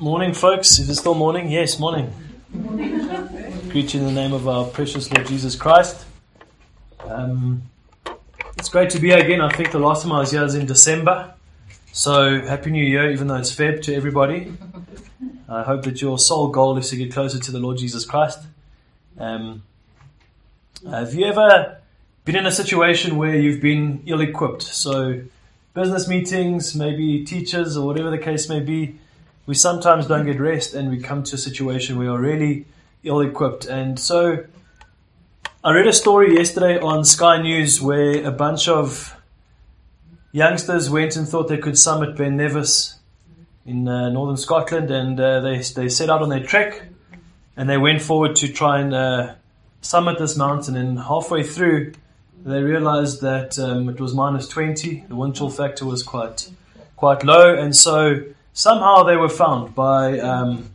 Morning, folks. Is it still morning? Yes, morning. Greet you in the name of our precious Lord Jesus Christ. Um, it's great to be here again. I think the last time I was here was in December. So, Happy New Year, even though it's Feb, to everybody. I hope that your sole goal is to get closer to the Lord Jesus Christ. Um, have you ever been in a situation where you've been ill equipped? So, business meetings, maybe teachers, or whatever the case may be, we sometimes don't get rest and we come to a situation where we're really ill equipped. And so I read a story yesterday on Sky News where a bunch of youngsters went and thought they could summit Ben Nevis in uh, northern Scotland and uh, they, they set out on their trek and they went forward to try and uh, summit this mountain. And halfway through, they realized that um, it was minus 20. The wind chill factor was quite, quite low. And so somehow they were found by um,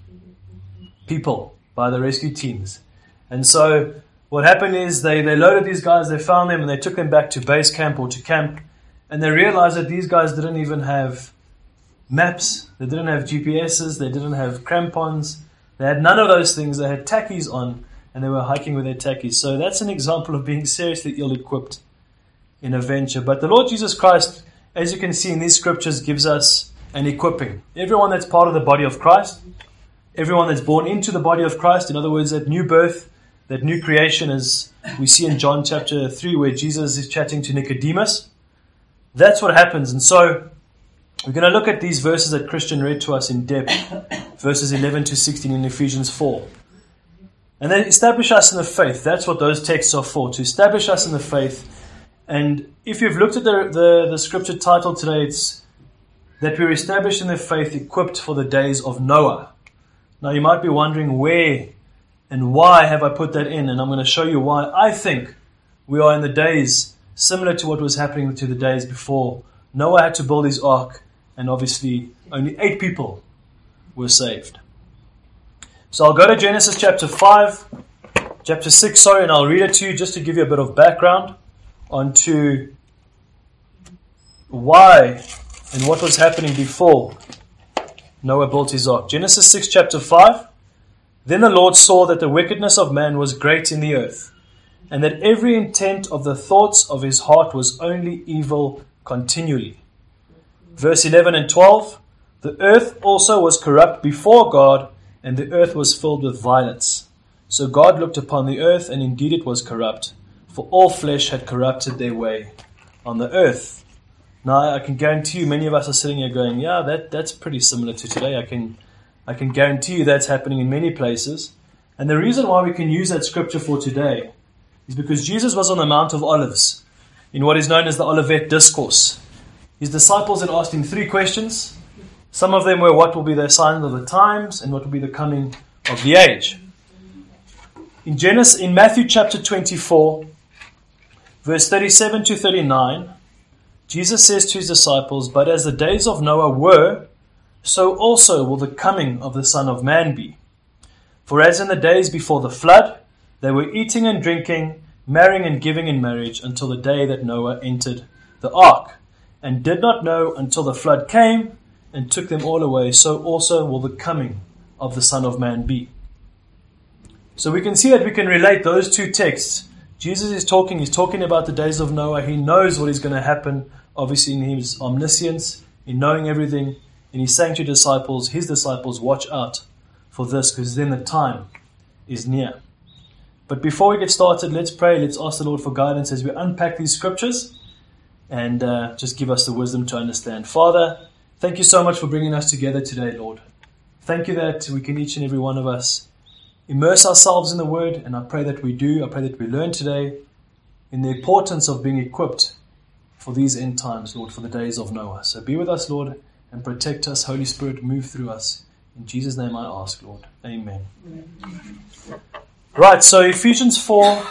people, by the rescue teams. And so what happened is they, they loaded these guys, they found them, and they took them back to base camp or to camp. And they realized that these guys didn't even have maps, they didn't have GPSs, they didn't have crampons, they had none of those things. They had tackies on, and they were hiking with their tackies. So that's an example of being seriously ill equipped in a venture. But the Lord Jesus Christ, as you can see in these scriptures, gives us and equipping. Everyone that's part of the body of Christ, everyone that's born into the body of Christ, in other words, that new birth, that new creation, as we see in John chapter 3, where Jesus is chatting to Nicodemus. That's what happens. And so we're going to look at these verses that Christian read to us in depth, verses 11 to 16 in Ephesians 4. And they establish us in the faith. That's what those texts are for, to establish us in the faith. And if you've looked at the, the, the scripture title today, it's that we're established in the faith equipped for the days of Noah. Now you might be wondering where and why have I put that in, and I'm going to show you why I think we are in the days similar to what was happening to the days before. Noah had to build his ark, and obviously only eight people were saved. So I'll go to Genesis chapter 5, chapter 6, sorry, and I'll read it to you just to give you a bit of background onto why and what was happening before Noah built his ark. Genesis 6, chapter 5. Then the Lord saw that the wickedness of man was great in the earth, and that every intent of the thoughts of his heart was only evil continually. Verse 11 and 12 The earth also was corrupt before God, and the earth was filled with violence. So God looked upon the earth, and indeed it was corrupt, for all flesh had corrupted their way on the earth. Now, I can guarantee you, many of us are sitting here going, "Yeah, that that's pretty similar to today." I can, I can guarantee you that's happening in many places. And the reason why we can use that scripture for today is because Jesus was on the Mount of Olives in what is known as the Olivet Discourse. His disciples had asked him three questions. Some of them were, "What will be the signs of the times, and what will be the coming of the age?" In Genesis, in Matthew chapter twenty-four, verse thirty-seven to thirty-nine. Jesus says to his disciples, But as the days of Noah were, so also will the coming of the Son of Man be. For as in the days before the flood, they were eating and drinking, marrying and giving in marriage until the day that Noah entered the ark, and did not know until the flood came and took them all away, so also will the coming of the Son of Man be. So we can see that we can relate those two texts. Jesus is talking, he's talking about the days of Noah. He knows what is going to happen obviously in his omniscience, in knowing everything, and he's saying to disciples, his disciples, watch out for this, because then the time is near. But before we get started, let's pray. Let's ask the Lord for guidance as we unpack these scriptures and uh, just give us the wisdom to understand. Father, thank you so much for bringing us together today, Lord. Thank you that we can each and every one of us immerse ourselves in the Word, and I pray that we do. I pray that we learn today in the importance of being equipped for these end times, Lord, for the days of Noah. So be with us, Lord, and protect us. Holy Spirit, move through us. In Jesus' name I ask, Lord. Amen. Right, so Ephesians 4,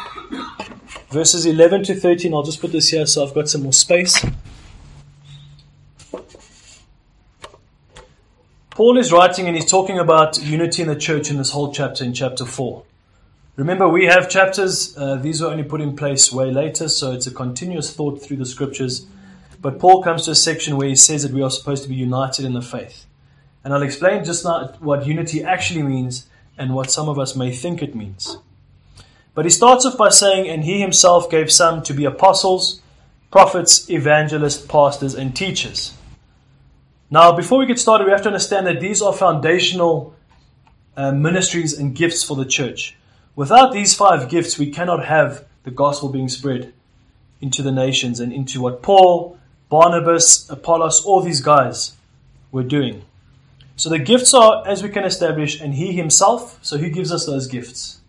verses 11 to 13. I'll just put this here so I've got some more space. Paul is writing and he's talking about unity in the church in this whole chapter, in chapter 4. Remember, we have chapters, uh, these were only put in place way later, so it's a continuous thought through the scriptures. But Paul comes to a section where he says that we are supposed to be united in the faith. And I'll explain just now what unity actually means and what some of us may think it means. But he starts off by saying, And he himself gave some to be apostles, prophets, evangelists, pastors, and teachers. Now, before we get started, we have to understand that these are foundational uh, ministries and gifts for the church. Without these five gifts, we cannot have the gospel being spread into the nations and into what Paul, Barnabas, Apollos, all these guys were doing. So the gifts are, as we can establish, and He Himself. So who gives us those gifts?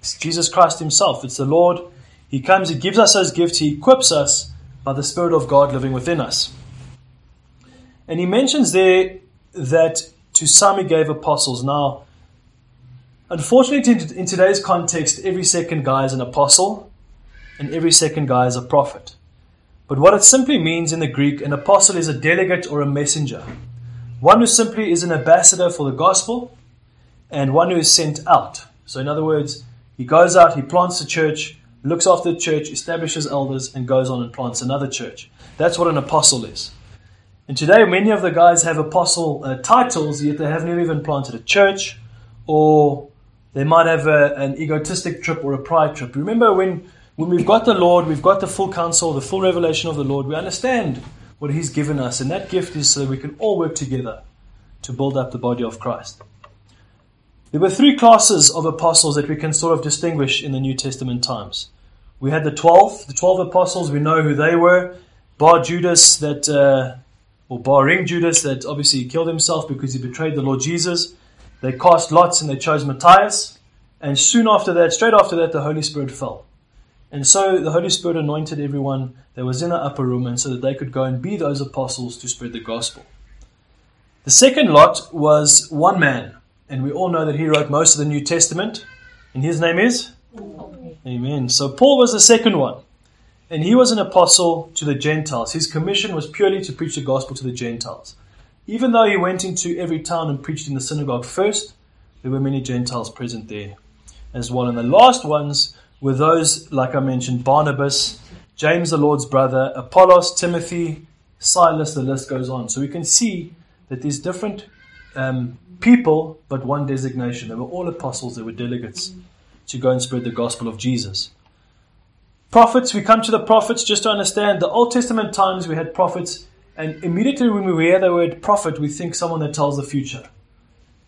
It's Jesus Christ Himself. It's the Lord. He comes, He gives us those gifts, He equips us by the Spirit of God living within us. And He mentions there that to some He gave apostles. Now, unfortunately, in today's context, every second guy is an apostle, and every second guy is a prophet. But what it simply means in the Greek, an apostle is a delegate or a messenger. One who simply is an ambassador for the gospel, and one who is sent out. So, in other words, he goes out, he plants a church, looks after the church, establishes elders, and goes on and plants another church. That's what an apostle is. And today, many of the guys have apostle uh, titles, yet they haven't even planted a church, or they might have a, an egotistic trip or a pride trip. Remember, when, when we've got the Lord, we've got the full counsel, the full revelation of the Lord, we understand what He's given us. And that gift is so that we can all work together to build up the body of Christ. There were three classes of apostles that we can sort of distinguish in the New Testament times. We had the twelve, the twelve apostles. We know who they were. Bar Judas, that uh, or barring Judas, that obviously killed himself because he betrayed the Lord Jesus. They cast lots and they chose Matthias. And soon after that, straight after that, the Holy Spirit fell. And so the Holy Spirit anointed everyone that was in the upper room, and so that they could go and be those apostles to spread the gospel. The second lot was one man, and we all know that he wrote most of the New Testament, and his name is? Amen. So Paul was the second one, and he was an apostle to the Gentiles. His commission was purely to preach the gospel to the Gentiles. Even though he went into every town and preached in the synagogue first, there were many Gentiles present there as well. And the last ones were those, like I mentioned, Barnabas, James, the Lord's brother, Apollos, Timothy, Silas, the list goes on. So we can see that there's different um, people, but one designation. They were all apostles, they were delegates to go and spread the gospel of Jesus. Prophets, we come to the prophets just to understand the Old Testament times we had prophets, and immediately when we hear the word prophet, we think someone that tells the future.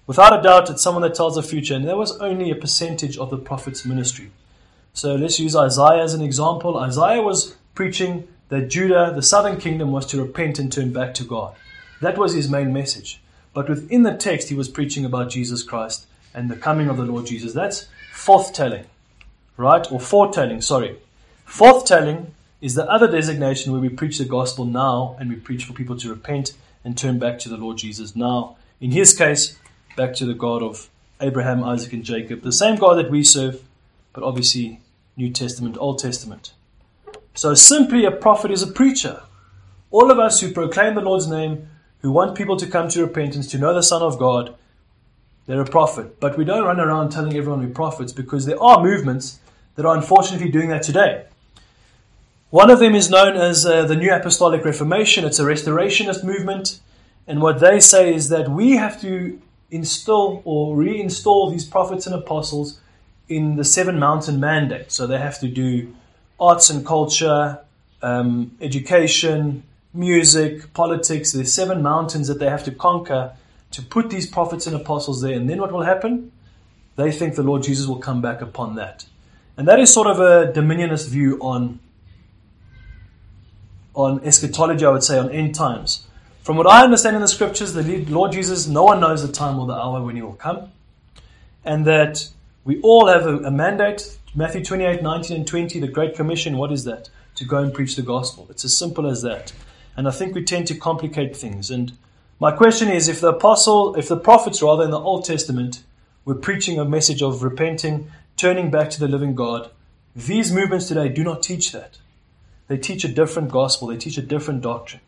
Without a doubt, it's someone that tells the future, and there was only a percentage of the prophet's ministry. So let's use Isaiah as an example. Isaiah was preaching that Judah, the southern kingdom, was to repent and turn back to God. That was his main message. But within the text, he was preaching about Jesus Christ and the coming of the Lord Jesus. That's forthtelling, right? Or foretelling, sorry. Forthtelling is the other designation where we preach the gospel now and we preach for people to repent and turn back to the Lord Jesus now. In his case, back to the God of Abraham, Isaac, and Jacob. The same God that we serve, but obviously New Testament, Old Testament. So simply a prophet is a preacher. All of us who proclaim the Lord's name, who want people to come to repentance, to know the Son of God, they're a prophet. But we don't run around telling everyone we're prophets because there are movements that are unfortunately doing that today. One of them is known as uh, the New Apostolic Reformation. It's a restorationist movement. And what they say is that we have to install or reinstall these prophets and apostles in the Seven Mountain Mandate. So they have to do arts and culture, um, education, music, politics. There's seven mountains that they have to conquer to put these prophets and apostles there. And then what will happen? They think the Lord Jesus will come back upon that. And that is sort of a dominionist view on, on eschatology, I would say, on end times. From what I understand in the scriptures, the Lord Jesus, no one knows the time or the hour when he will come. And that we all have a, a mandate. Matthew 28, 19 and 20, the Great Commission, what is that? To go and preach the gospel. It's as simple as that. And I think we tend to complicate things. And my question is if the apostle, if the prophets rather in the Old Testament were preaching a message of repenting, turning back to the living God, these movements today do not teach that. They teach a different gospel, they teach a different doctrine.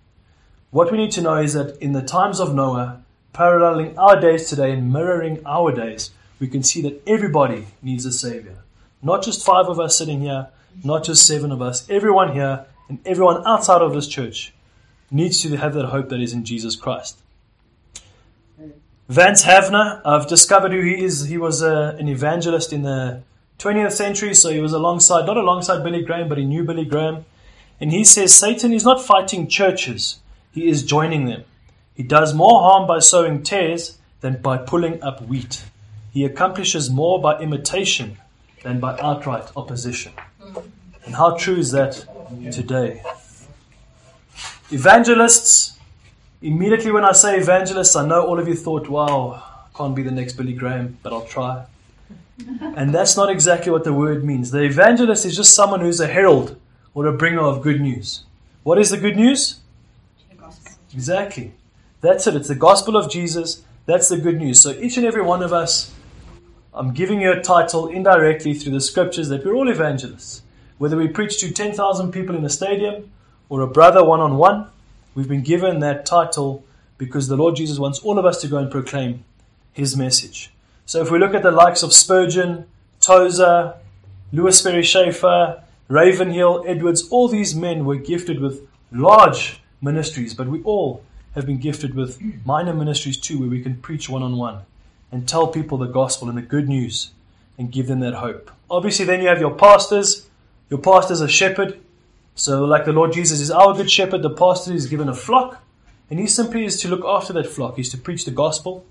What we need to know is that in the times of Noah, paralleling our days today and mirroring our days, we can see that everybody needs a Savior. Not just five of us sitting here, not just seven of us. Everyone here and everyone outside of this church needs to have that hope that is in Jesus Christ. Vance Havner, I've discovered who he is. He was uh, an evangelist in the 20th century, so he was alongside, not alongside Billy Graham, but he knew Billy Graham. And he says Satan is not fighting churches, he is joining them. He does more harm by sowing tares than by pulling up wheat. He accomplishes more by imitation than by outright opposition. And how true is that today? Evangelists Immediately when I say evangelist, I know all of you thought, wow, can't be the next Billy Graham, but I'll try. and that's not exactly what the word means. The evangelist is just someone who's a herald or a bringer of good news. What is the good news? The Exactly. That's it. It's the gospel of Jesus. That's the good news. So each and every one of us, I'm giving you a title indirectly through the scriptures that we're all evangelists. Whether we preach to 10,000 people in a stadium or a brother one on one, We've been given that title because the Lord Jesus wants all of us to go and proclaim his message. So if we look at the likes of Spurgeon, Tozer, Lewis Sperry Chafer, Ravenhill, Edwards, all these men were gifted with large ministries, but we all have been gifted with minor ministries too, where we can preach one on one and tell people the gospel and the good news and give them that hope. Obviously, then you have your pastors. Your pastor's a shepherd. So, like the Lord Jesus is our good shepherd, the pastor is given a flock, and he simply is to look after that flock. He's to preach the gospel,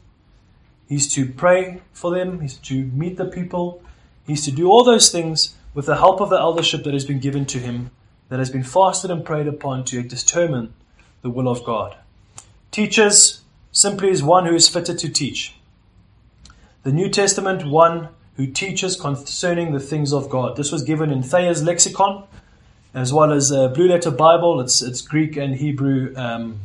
he's to pray for them, he's to meet the people, he's to do all those things with the help of the eldership that has been given to him, that has been fasted and prayed upon to determine the will of God. Teachers simply is one who is fitted to teach. The New Testament, one who teaches concerning the things of God. This was given in Thayer's lexicon, as well as a Blue Letter Bible. It's it's Greek and Hebrew um,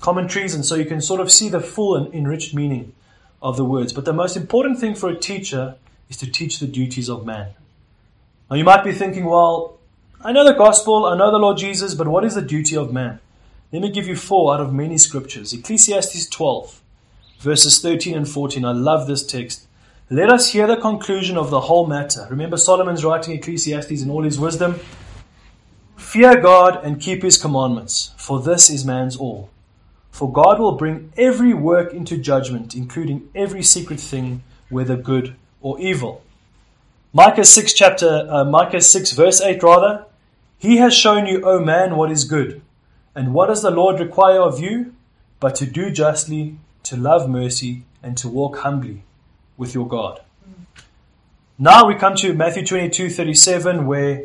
commentaries, and so you can sort of see the full and enriched meaning of the words. But the most important thing for a teacher is to teach the duties of man. Now you might be thinking, well, I know the gospel, I know the Lord Jesus, but what is the duty of man? Let me give you four out of many scriptures. Ecclesiastes 12, verses 13 and 14. I love this text. Let us hear the conclusion of the whole matter. Remember, Solomon's writing Ecclesiastes in all his wisdom. Fear God and keep his commandments, for this is man's all. For God will bring every work into judgment, including every secret thing, whether good or evil. Micah 6 chapter uh, Micah 6 verse 8 rather He has shown you O man what is good and what does the Lord require of you but to do justly to love mercy and to walk humbly with your God. Now we come to Matthew 22 37, where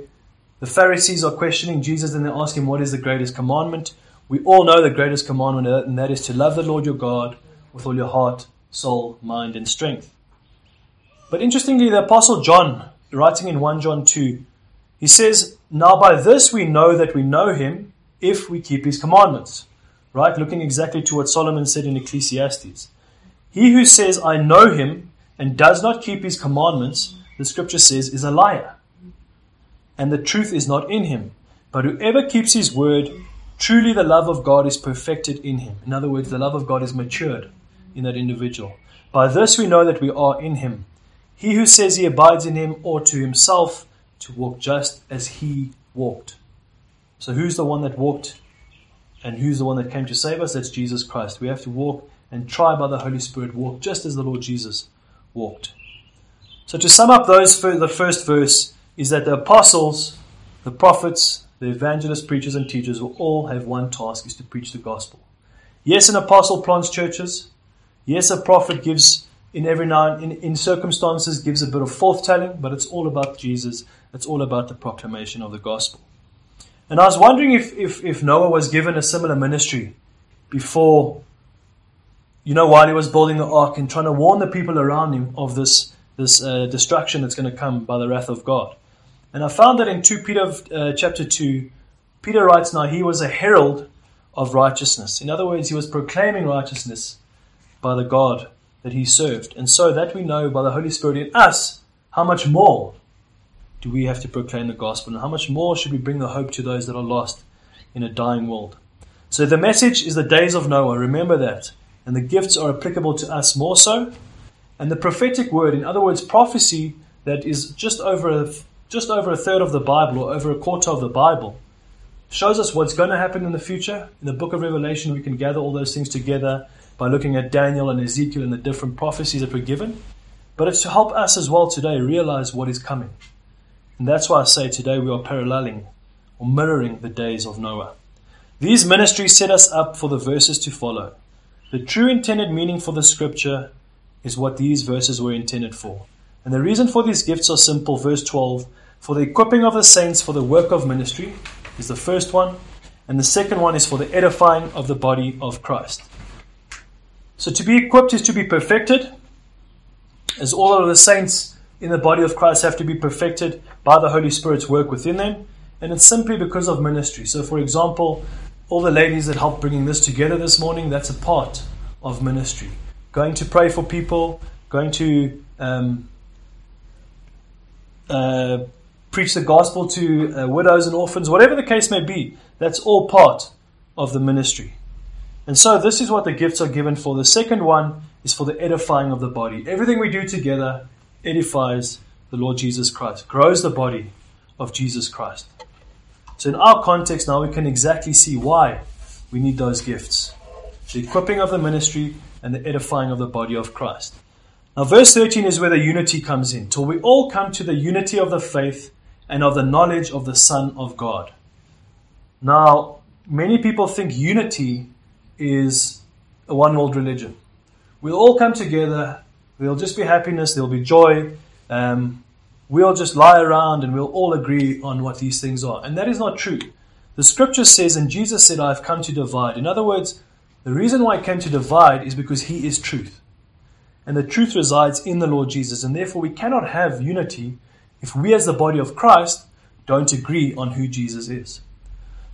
the Pharisees are questioning Jesus and they ask him, What is the greatest commandment? We all know the greatest commandment, and that is to love the Lord your God with all your heart, soul, mind, and strength. But interestingly, the Apostle John, writing in 1 John 2, he says, Now by this we know that we know him if we keep his commandments. Right? Looking exactly to what Solomon said in Ecclesiastes. He who says, I know him, and does not keep his commandments, the scripture says, is a liar. And the truth is not in him. But whoever keeps his word, truly the love of God is perfected in him. In other words, the love of God is matured in that individual. By this we know that we are in him. He who says he abides in him ought to himself to walk just as he walked. So who's the one that walked and who's the one that came to save us? That's Jesus Christ. We have to walk and try by the Holy Spirit walk just as the Lord Jesus walked. So to sum up those the first verse is that the apostles, the prophets, the evangelists, preachers, and teachers will all have one task: is to preach the gospel. Yes, an apostle plants churches. Yes, a prophet gives in every now in, in circumstances gives a bit of forthtelling, but it's all about Jesus. It's all about the proclamation of the gospel. And I was wondering if, if, if Noah was given a similar ministry before you know, while he was building the ark and trying to warn the people around him of this, this uh, destruction that's going to come by the wrath of God. And I found that in 2 Peter uh, chapter 2, Peter writes now he was a herald of righteousness. In other words, he was proclaiming righteousness by the God that he served. And so that we know by the Holy Spirit in us, how much more do we have to proclaim the gospel and how much more should we bring the hope to those that are lost in a dying world. So the message is the days of Noah. Remember that and the gifts are applicable to us more so. And the prophetic word, in other words, prophecy that is just over a, just over a third of the Bible or over a quarter of the Bible, shows us what's going to happen in the future. In the book of Revelation, we can gather all those things together by looking at Daniel and Ezekiel and the different prophecies that were given, but it's to help us as well today realize what is coming. And that's why I say today we are paralleling or mirroring the days of Noah. These ministries set us up for the verses to follow. The true intended meaning for the scripture is what these verses were intended for. And the reason for these gifts are simple. Verse 12 For the equipping of the saints for the work of ministry is the first one, and the second one is for the edifying of the body of Christ. So to be equipped is to be perfected, as all of the saints in the body of Christ have to be perfected by the Holy Spirit's work within them, and it's simply because of ministry. So, for example, all the ladies that helped bringing this together this morning, that's a part of ministry. Going to pray for people, going to um, uh, preach the gospel to uh, widows and orphans, whatever the case may be, that's all part of the ministry. And so, this is what the gifts are given for. The second one is for the edifying of the body. Everything we do together edifies the Lord Jesus Christ, grows the body of Jesus Christ. So, in our context now, we can exactly see why we need those gifts the equipping of the ministry and the edifying of the body of Christ. Now, verse 13 is where the unity comes in. Till we all come to the unity of the faith and of the knowledge of the Son of God. Now, many people think unity is a one world religion. We'll all come together, there'll just be happiness, there'll be joy. Um, we'll just lie around and we'll all agree on what these things are. And that is not true. The scripture says, and Jesus said, I've come to divide. In other words, the reason why I came to divide is because He is truth. And the truth resides in the Lord Jesus. And therefore, we cannot have unity if we, as the body of Christ, don't agree on who Jesus is.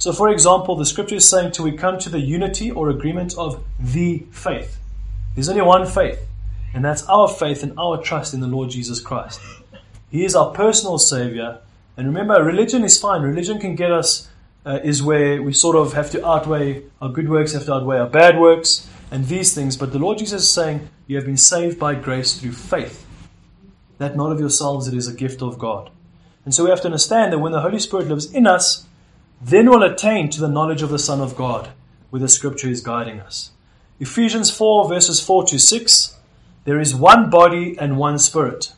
So, for example, the scripture is saying till we come to the unity or agreement of the faith. There's only one faith, and that's our faith and our trust in the Lord Jesus Christ. He is our personal Savior. And remember, religion is fine. Religion can get us, uh, is where we sort of have to outweigh our good works, have to outweigh our bad works, and these things. But the Lord Jesus is saying, You have been saved by grace through faith. That not of yourselves, it is a gift of God. And so we have to understand that when the Holy Spirit lives in us, then we'll attain to the knowledge of the Son of God, where the Scripture is guiding us. Ephesians 4, verses 4 to 6 There is one body and one Spirit,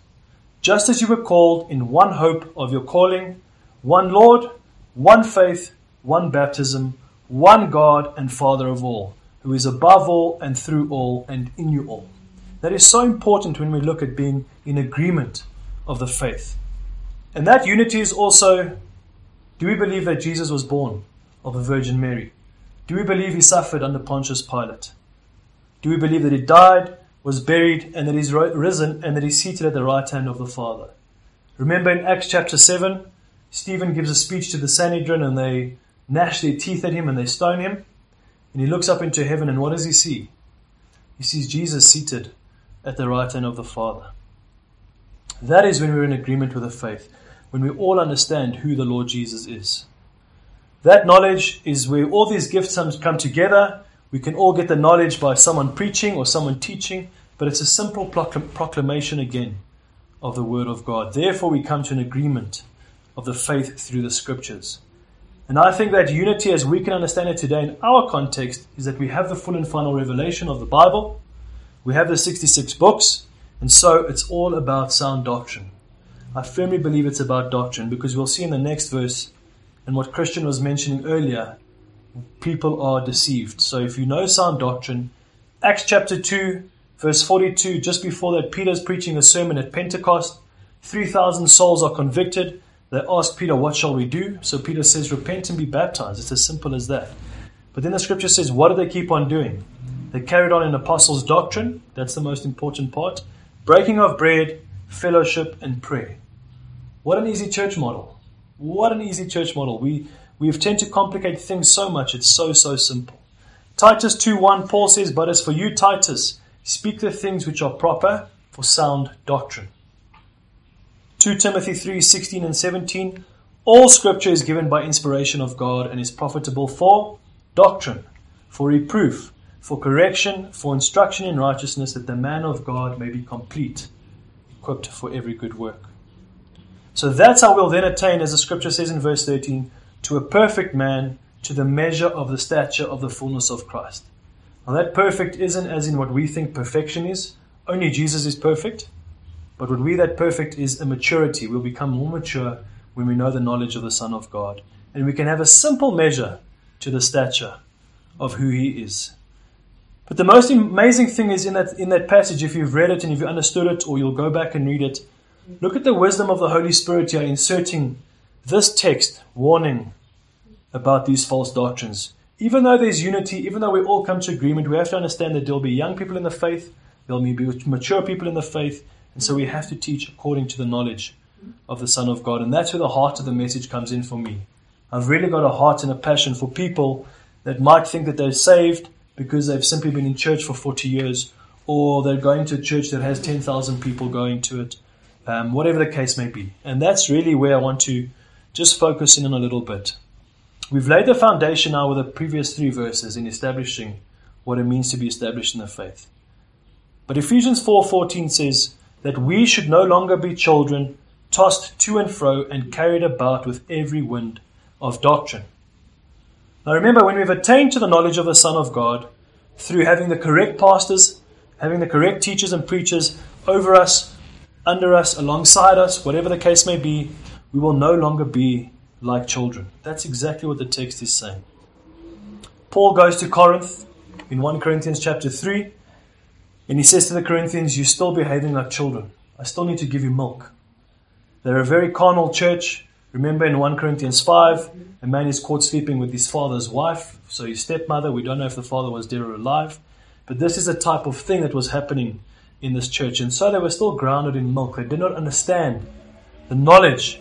just as you were called in one hope of your calling, one Lord, one faith, one baptism, one God and Father of all, who is above all and through all and in you all. That is so important when we look at being in agreement of the faith. And that unity is also do we believe that Jesus was born of a Virgin Mary? Do we believe he suffered under Pontius Pilate? Do we believe that he died, was buried, and that he's risen, and that he's seated at the right hand of the Father? Remember in Acts chapter 7, Stephen gives a speech to the Sanhedrin, and they gnash their teeth at him and they stone him. And he looks up into heaven, and what does he see? He sees Jesus seated at the right hand of the Father. That is when we're in agreement with the faith when we all understand who the Lord Jesus is. That knowledge is where all these gifts come together. We can all get the knowledge by someone preaching or someone teaching, but it's a simple proclamation again of the Word of God. Therefore, we come to an agreement of the faith through the Scriptures. And I think that unity, as we can understand it today in our context, is that we have the full and final revelation of the Bible, we have the 66 books, and so it's all about sound doctrine. I firmly believe it's about doctrine because we'll see in the next verse, and what Christian was mentioning earlier, people are deceived. So if you know sound doctrine, Acts chapter 2, verse 42, just before that, Peter's preaching a sermon at Pentecost. 3,000 souls are convicted. They ask Peter, What shall we do? So Peter says, Repent and be baptized. It's as simple as that. But then the scripture says, What do they keep on doing? They carried on in apostles' doctrine. That's the most important part. Breaking of bread, fellowship, and prayer. What an easy church model. What an easy church model. We, we tend to complicate things so much. It's so, so simple. Titus 2.1, Paul says, But as for you, Titus, speak the things which are proper for sound doctrine. 2 Timothy 3:16 and 17 All scripture is given by inspiration of God and is profitable for doctrine, for reproof, for correction, for instruction in righteousness that the man of God may be complete, equipped for every good work. So that's how we'll then attain, as the scripture says in verse 13, to a perfect man, to the measure of the stature of the fullness of Christ. Now, that perfect isn't as in what we think perfection is. Only Jesus is perfect. But what we that perfect is a maturity. We'll become more mature when we know the knowledge of the Son of God. And we can have a simple measure to the stature of who He is. But the most amazing thing is in that, in that passage, if you've read it and if you understood it, or you'll go back and read it, look at the wisdom of the Holy Spirit here inserting this text warning about these false doctrines. Even though there's unity, even though we all come to agreement, we have to understand that there'll be young people in the faith, there'll be mature people in the faith, and so we have to teach according to the knowledge of the Son of God. And that's where the heart of the message comes in for me. I've really got a heart and a passion for people that might think that they're saved because they've simply been in church for 40 years, or they're going to a church that has 10,000 people going to it, um, whatever the case may be. And that's really where I want to just focus in on a little bit. We've laid the foundation now with the previous three verses in establishing what it means to be established in the faith. But Ephesians 4:14 says that we should no longer be children tossed to and fro and carried about with every wind of doctrine now remember, when we've attained to the knowledge of the Son of God through having the correct pastors, having the correct teachers and preachers over us, under us, alongside us, whatever the case may be, we will no longer be like children. That's exactly what the text is saying. Paul goes to Corinth in 1 Corinthians chapter 3, and he says to the Corinthians, You're still behaving like children. I still need to give you milk. They're a very carnal church. Remember in 1 Corinthians 5, a man is caught sleeping with his father's wife, so his stepmother. We don't know if the father was dead or alive. But this is a type of thing that was happening in this church. And so they were still grounded in milk. They did not understand the knowledge.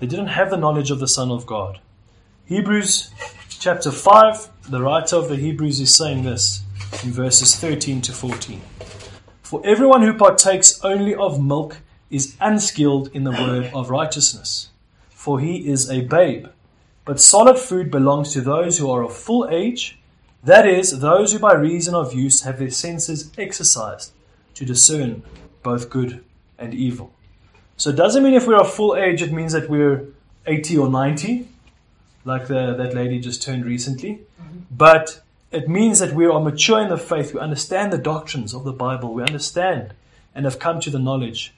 They didn't have the knowledge of the Son of God. Hebrews chapter 5, the writer of the Hebrews is saying this in verses 13 to 14. For everyone who partakes only of milk is unskilled in the word of righteousness for he is a babe. But solid food belongs to those who are of full age, that is, those who by reason of use have their senses exercised to discern both good and evil. So it doesn't mean if we're full age, it means that we're 80 or 90, like the, that lady just turned recently. Mm-hmm. But it means that we are mature in the faith. We understand the doctrines of the Bible. We understand and have come to the knowledge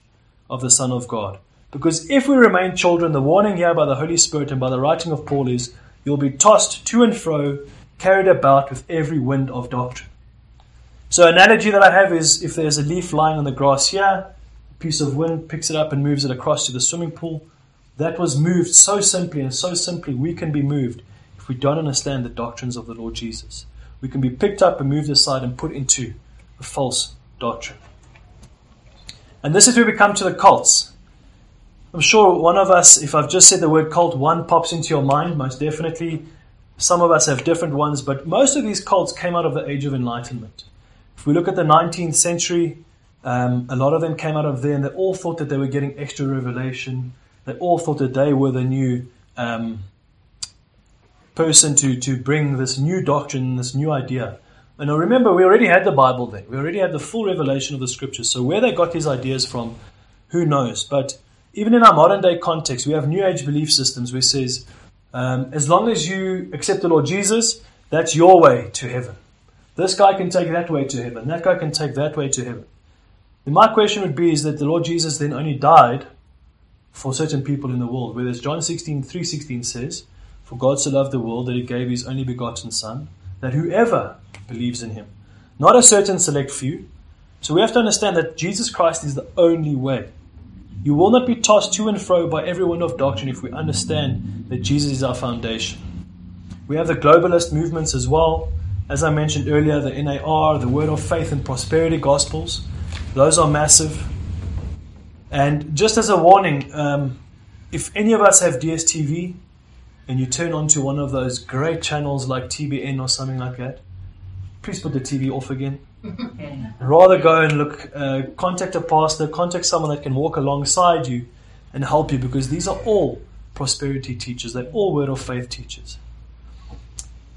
of the Son of God. Because if we remain children, the warning here by the Holy Spirit and by the writing of Paul is you'll be tossed to and fro, carried about with every wind of doctrine. So, analogy that I have is if there's a leaf lying on the grass here, a piece of wind picks it up and moves it across to the swimming pool. That was moved so simply, and so simply we can be moved if we don't understand the doctrines of the Lord Jesus. We can be picked up and moved aside and put into a false doctrine. And this is where we come to the cults. I'm sure one of us, if I've just said the word cult, one pops into your mind, most definitely. Some of us have different ones, but most of these cults came out of the Age of Enlightenment. If we look at the 19th century, um, a lot of them came out of there, and they all thought that they were getting extra revelation. They all thought that they were the new um, person to, to bring this new doctrine, this new idea. And now remember, we already had the Bible then. We already had the full revelation of the Scriptures. So where they got these ideas from, who knows? But even in our modern day context, we have New Age belief systems where it says, um, as long as you accept the Lord Jesus, that's your way to heaven. This guy can take that way to heaven. That guy can take that way to heaven. And my question would be is that the Lord Jesus then only died for certain people in the world. Whereas John 16, 3.16 says, For God so loved the world that he gave his only begotten Son, that whoever believes in him, not a certain select few. So we have to understand that Jesus Christ is the only way. You will not be tossed to and fro by every wind of doctrine if we understand that Jesus is our foundation. We have the globalist movements as well. As I mentioned earlier, the NAR, the Word of Faith and Prosperity Gospels, those are massive. And just as a warning, um, if any of us have DSTV and you turn on to one of those great channels like TBN or something like that, please put the TV off again. Rather go and look, uh, contact a pastor, contact someone that can walk alongside you and help you because these are all prosperity teachers. They're all word of faith teachers.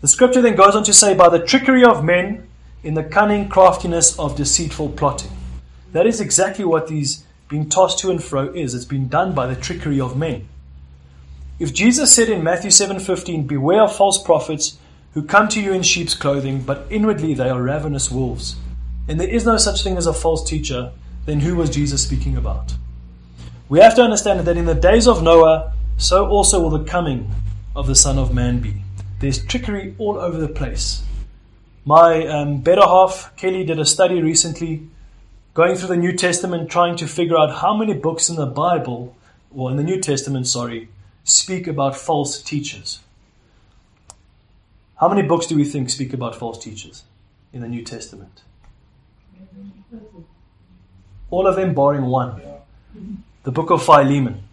The scripture then goes on to say, by the trickery of men in the cunning craftiness of deceitful plotting. That is exactly what these being tossed to and fro is. It's been done by the trickery of men. If Jesus said in Matthew 7:15, "Beware of false prophets who come to you in sheep's clothing, but inwardly they are ravenous wolves. And there is no such thing as a false teacher, then who was Jesus speaking about? We have to understand that in the days of Noah, so also will the coming of the Son of Man be. There's trickery all over the place. My um, better half, Kelly, did a study recently going through the New Testament trying to figure out how many books in the Bible, or in the New Testament, sorry, speak about false teachers. How many books do we think speak about false teachers in the New Testament? All of them, barring one. The book of Philemon.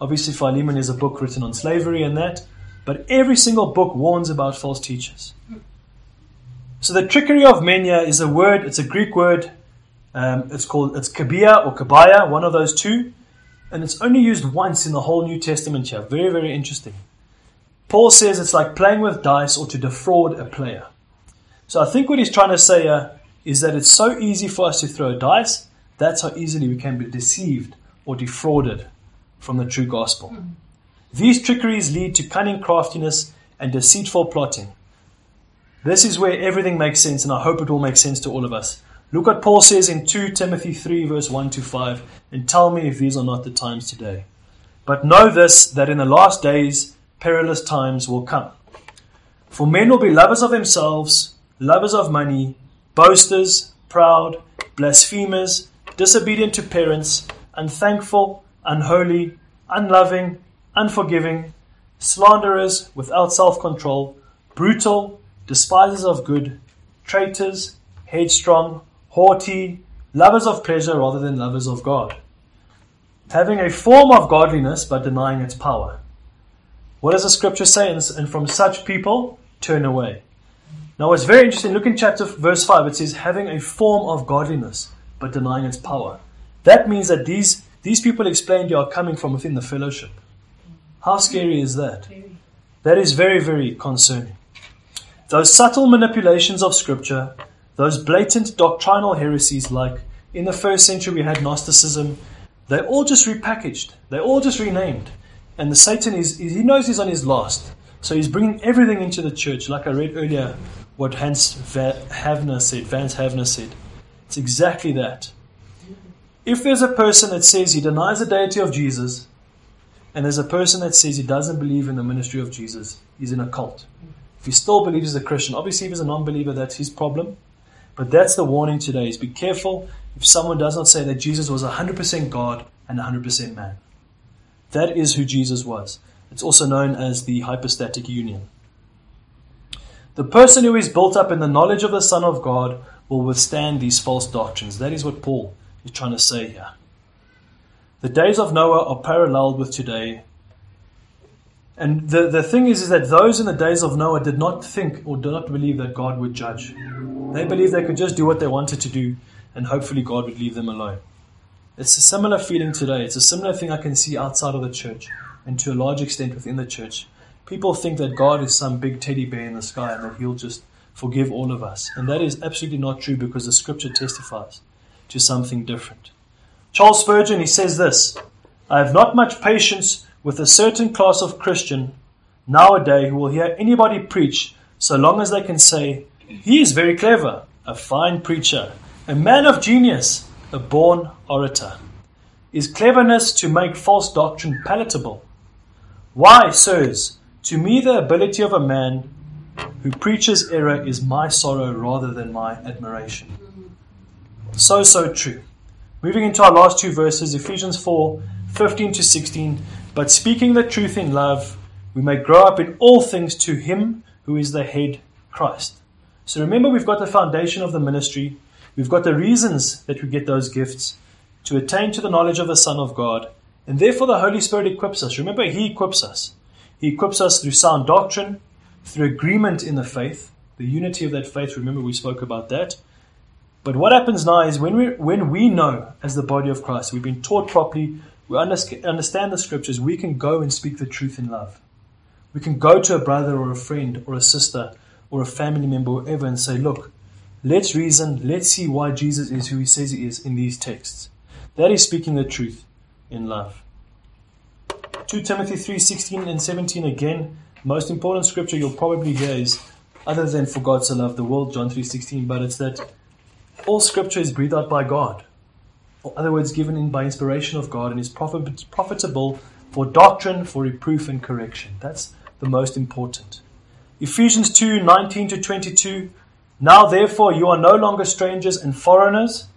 Obviously, Philemon is a book written on slavery and that, but every single book warns about false teachers. So the trickery of menya is a word, it's a Greek word. Um, it's called, it's kabia or kabaya, one of those two. And it's only used once in the whole New Testament here. Very, very interesting. Paul says it's like playing with dice or to defraud a player. So I think what he's trying to say uh, is that it's so easy for us to throw dice, that's how easily we can be deceived or defrauded from the true gospel. Mm-hmm. These trickeries lead to cunning craftiness and deceitful plotting. This is where everything makes sense, and I hope it will make sense to all of us. Look what Paul says in 2 Timothy 3, verse 1 to 5, and tell me if these are not the times today. But know this, that in the last days perilous times will come. For men will be lovers of themselves, lovers of money, boasters, proud, blasphemers, disobedient to parents, unthankful, unholy, unloving, unforgiving, slanderers, without self control, brutal, despisers of good, traitors, headstrong, haughty, lovers of pleasure rather than lovers of God, having a form of godliness but denying its power. What does the scripture say? And from such people, turn away. Now, it's very interesting. Look in chapter verse 5. It says, having a form of godliness, but denying its power. That means that these, these people explained you are coming from within the fellowship. How scary is that? That is very, very concerning. Those subtle manipulations of scripture, those blatant doctrinal heresies, like in the first century we had Gnosticism, they're all just repackaged, they're all just renamed. And the Satan is, he knows he's on his last. So he's bringing everything into the church, like I read earlier what Hans Havner said, Vance Havner said. It's exactly that. If there's a person that says he denies the deity of Jesus, and there's a person that says he doesn't believe in the ministry of Jesus, he's in a cult. If he still believes he's a Christian, obviously if he's a non-believer, that's his problem. But that's the warning today is be careful if someone does not say that Jesus was 100% God and 100% man. That is who Jesus was. It's also known as the hypostatic union. The person who is built up in the knowledge of the Son of God will withstand these false doctrines. That is what Paul is trying to say here. The days of Noah are paralleled with today. And the, the thing is, is that those in the days of Noah did not think or did not believe that God would judge. They believed they could just do what they wanted to do and hopefully God would leave them alone. It's a similar feeling today. It's a similar thing I can see outside of the church and to a large extent within the church. People think that God is some big teddy bear in the sky and that He'll just forgive all of us. And that is absolutely not true because the scripture testifies to something different. Charles Spurgeon, he says this I have not much patience with a certain class of Christian nowadays who will hear anybody preach so long as they can say, He is very clever, a fine preacher, a man of genius, a born orator? Is cleverness to make false doctrine palatable? Why, sirs, to me the ability of a man who preaches error is my sorrow rather than my admiration. So, so true. Moving into our last two verses, Ephesians 4 15 to 16. But speaking the truth in love, we may grow up in all things to Him who is the head, Christ. So remember, we've got the foundation of the ministry, We've got the reasons that we get those gifts to attain to the knowledge of the Son of God. And therefore, the Holy Spirit equips us. Remember, He equips us. He equips us through sound doctrine, through agreement in the faith, the unity of that faith. Remember, we spoke about that. But what happens now is when we, when we know, as the body of Christ, we've been taught properly, we understand the scriptures, we can go and speak the truth in love. We can go to a brother or a friend or a sister or a family member or whatever and say, Look, Let's reason, let's see why Jesus is who he says he is in these texts. That is speaking the truth in love. 2 Timothy 3:16 and 17 again. Most important scripture you'll probably hear is other than for God to love the world, John 3.16, but it's that all scripture is breathed out by God. In other words, given in by inspiration of God and is profit, profitable for doctrine, for reproof and correction. That's the most important. Ephesians 2 19 to 22. Now, therefore, you are no longer strangers and foreigners,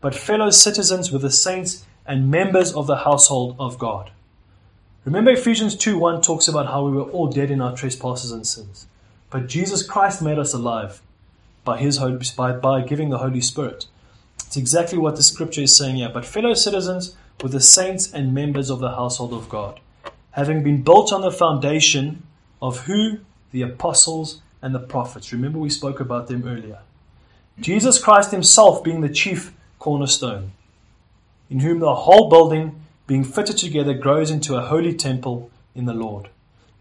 but fellow citizens with the saints and members of the household of God. Remember, Ephesians 2 1 talks about how we were all dead in our trespasses and sins. But Jesus Christ made us alive by, his Holy, by, by giving the Holy Spirit. It's exactly what the scripture is saying here. But fellow citizens with the saints and members of the household of God, having been built on the foundation of who? The apostles and the prophets. Remember, we spoke about them earlier. Jesus Christ Himself being the chief cornerstone, in whom the whole building, being fitted together, grows into a holy temple in the Lord,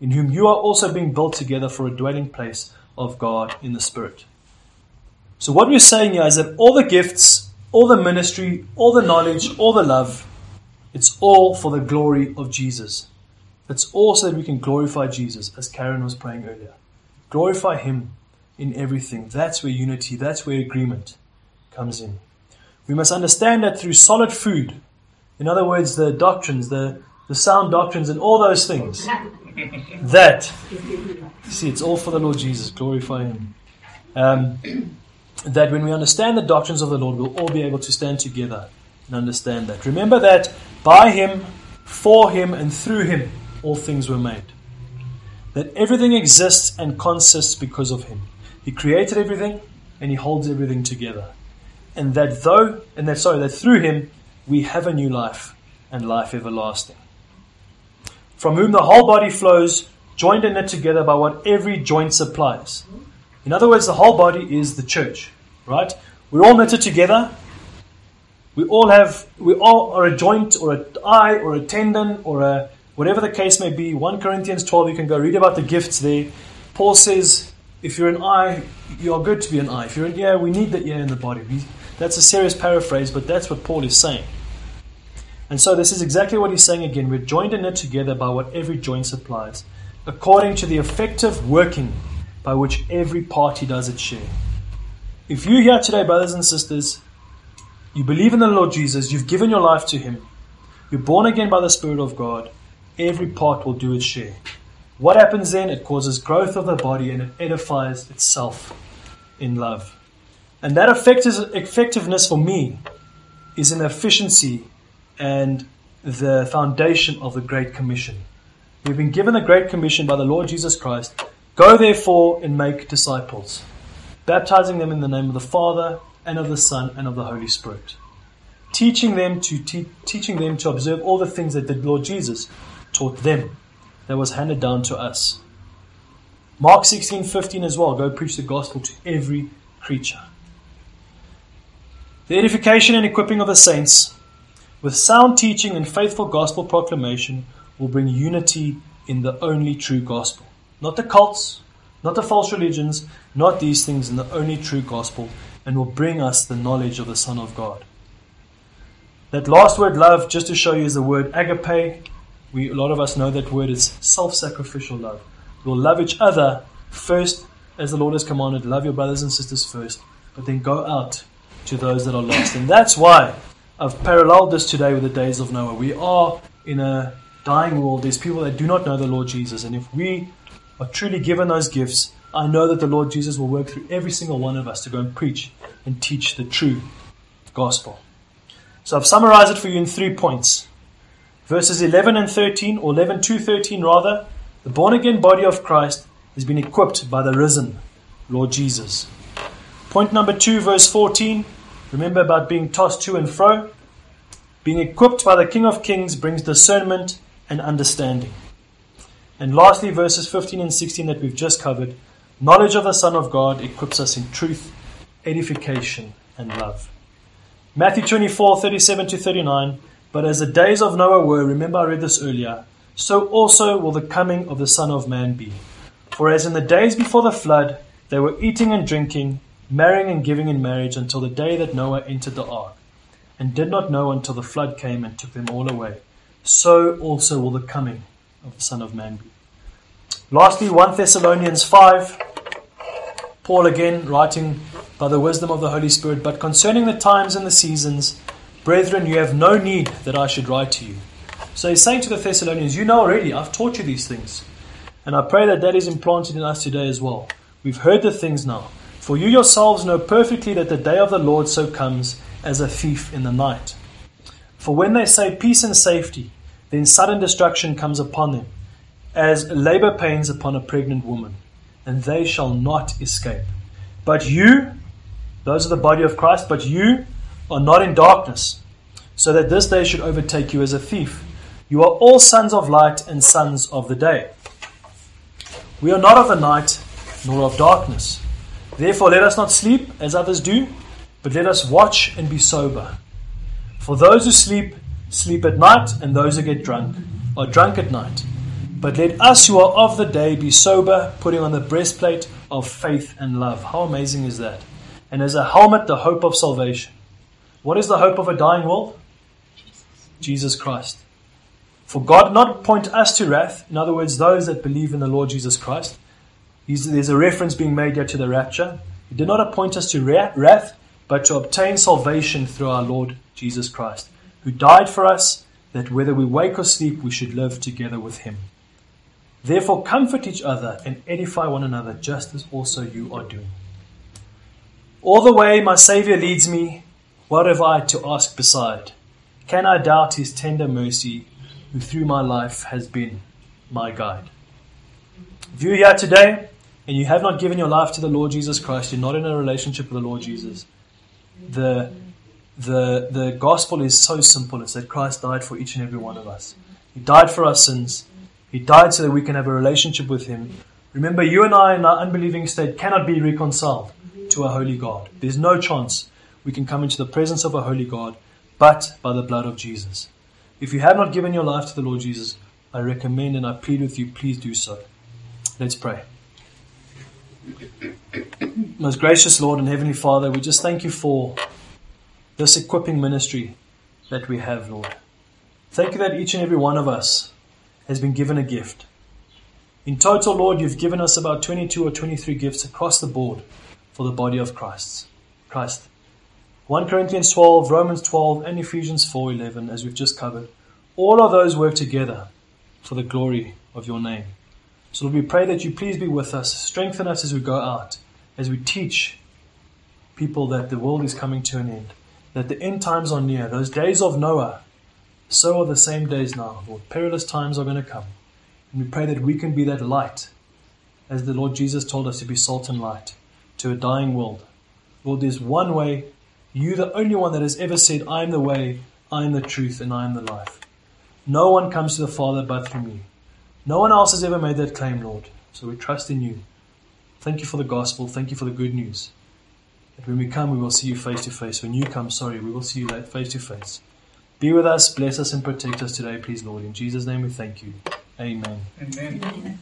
in whom you are also being built together for a dwelling place of God in the Spirit. So, what we're saying here is that all the gifts, all the ministry, all the knowledge, all the love, it's all for the glory of Jesus. It's all so that we can glorify Jesus, as Karen was praying earlier. Glorify Him in everything. That's where unity, that's where agreement comes in. We must understand that through solid food, in other words, the doctrines, the, the sound doctrines, and all those things, that, see, it's all for the Lord Jesus. Glorify Him. Um, that when we understand the doctrines of the Lord, we'll all be able to stand together and understand that. Remember that by Him, for Him, and through Him, all things were made. That everything exists and consists because of Him. He created everything and He holds everything together. And that though, and that sorry, that through Him we have a new life and life everlasting. From whom the whole body flows, joined and knit together by what every joint supplies. In other words, the whole body is the church, right? We're all knitted together. We all have, we all are a joint or an eye or a tendon or a whatever the case may be. 1 Corinthians 12, you can go read about the gifts there. Paul says, if you're an eye, you are good to be an eye. If you're an ear, we need the ear in the body. That's a serious paraphrase, but that's what Paul is saying. And so this is exactly what he's saying again. We're joined and knit together by what every joint supplies, according to the effective working by which every party does its share. If you're here today, brothers and sisters, you believe in the Lord Jesus, you've given your life to Him, you're born again by the Spirit of God, every part will do its share. What happens then? It causes growth of the body and it edifies itself in love. And that effectiveness for me is an efficiency and the foundation of the Great Commission. We've been given the Great Commission by the Lord Jesus Christ Go therefore and make disciples, baptizing them in the name of the Father and of the Son and of the Holy Spirit, teaching them to te- teaching them to observe all the things that the Lord Jesus taught them, that was handed down to us. Mark 16:15 as well. Go preach the gospel to every creature. The edification and equipping of the saints with sound teaching and faithful gospel proclamation will bring unity in the only true gospel. Not the cults, not the false religions, not these things in the only true gospel, and will bring us the knowledge of the Son of God. That last word, love, just to show you, is the word agape. We, a lot of us know that word is self sacrificial love. We'll love each other first, as the Lord has commanded. Love your brothers and sisters first, but then go out to those that are lost. And that's why I've paralleled this today with the days of Noah. We are in a dying world. There's people that do not know the Lord Jesus. And if we are truly given those gifts, I know that the Lord Jesus will work through every single one of us to go and preach and teach the true gospel. So I've summarized it for you in three points. Verses 11 and 13, or 11 to 13 rather, the born again body of Christ has been equipped by the risen Lord Jesus. Point number two, verse 14, remember about being tossed to and fro. Being equipped by the King of Kings brings discernment and understanding. And lastly, verses 15 and 16 that we've just covered knowledge of the Son of God equips us in truth, edification, and love. Matthew 24 37 to 39. But as the days of Noah were, remember I read this earlier, so also will the coming of the Son of Man be. For as in the days before the flood, they were eating and drinking, marrying and giving in marriage until the day that Noah entered the ark, and did not know until the flood came and took them all away. So also will the coming of the Son of Man be. Lastly, 1 Thessalonians 5. Paul again, writing by the wisdom of the Holy Spirit, but concerning the times and the seasons, brethren, you have no need that I should write to you. So he's saying to the Thessalonians, You know already, I've taught you these things. And I pray that that is implanted in us today as well. We've heard the things now. For you yourselves know perfectly that the day of the Lord so comes as a thief in the night. For when they say peace and safety, then sudden destruction comes upon them, as labor pains upon a pregnant woman, and they shall not escape. But you, those are the body of Christ, but you are not in darkness, so that this day should overtake you as a thief. You are all sons of light and sons of the day. We are not of the night nor of darkness. Therefore, let us not sleep as others do, but let us watch and be sober. For those who sleep, sleep at night, and those who get drunk are drunk at night. But let us who are of the day be sober, putting on the breastplate of faith and love. How amazing is that? And as a helmet, the hope of salvation. What is the hope of a dying world? Jesus Christ. For God not point us to wrath, in other words, those that believe in the Lord Jesus Christ, there's a reference being made here to the rapture. He did not appoint us to wrath, but to obtain salvation through our Lord Jesus Christ, who died for us, that whether we wake or sleep, we should live together with him. Therefore, comfort each other and edify one another, just as also you are doing. All the way my Saviour leads me, what have I to ask beside? Can I doubt his tender mercy, who through my life has been my guide? If you're here today and you have not given your life to the Lord Jesus Christ, you're not in a relationship with the Lord Jesus. The, the, the gospel is so simple. It's that Christ died for each and every one of us. He died for our sins. He died so that we can have a relationship with Him. Remember, you and I in our unbelieving state cannot be reconciled to a holy God. There's no chance we can come into the presence of a holy God but by the blood of Jesus. If you have not given your life to the Lord Jesus, I recommend and I plead with you, please do so. Let's pray. Most gracious Lord and Heavenly Father, we just thank you for this equipping ministry that we have, Lord. Thank you that each and every one of us has been given a gift. In total, Lord, you've given us about 22 or 23 gifts across the board for the body of Christ. Christ. 1 Corinthians 12, Romans 12, and Ephesians 4:11 as we've just covered. All of those work together for the glory of your name. So Lord, we pray that you please be with us, strengthen us as we go out, as we teach people that the world is coming to an end, that the end times are near. Those days of Noah, so are the same days now. Lord, perilous times are going to come. And we pray that we can be that light, as the Lord Jesus told us to be salt and light, to a dying world. Lord, there's one way, you the only one that has ever said, I am the way, I am the truth, and I am the life. No one comes to the Father but through me. No one else has ever made that claim, Lord. So we trust in you. Thank you for the gospel. Thank you for the good news. That when we come, we will see you face to face. When you come, sorry, we will see you face to face. Be with us, bless us, and protect us today, please, Lord. In Jesus' name we thank you. Amen. Amen.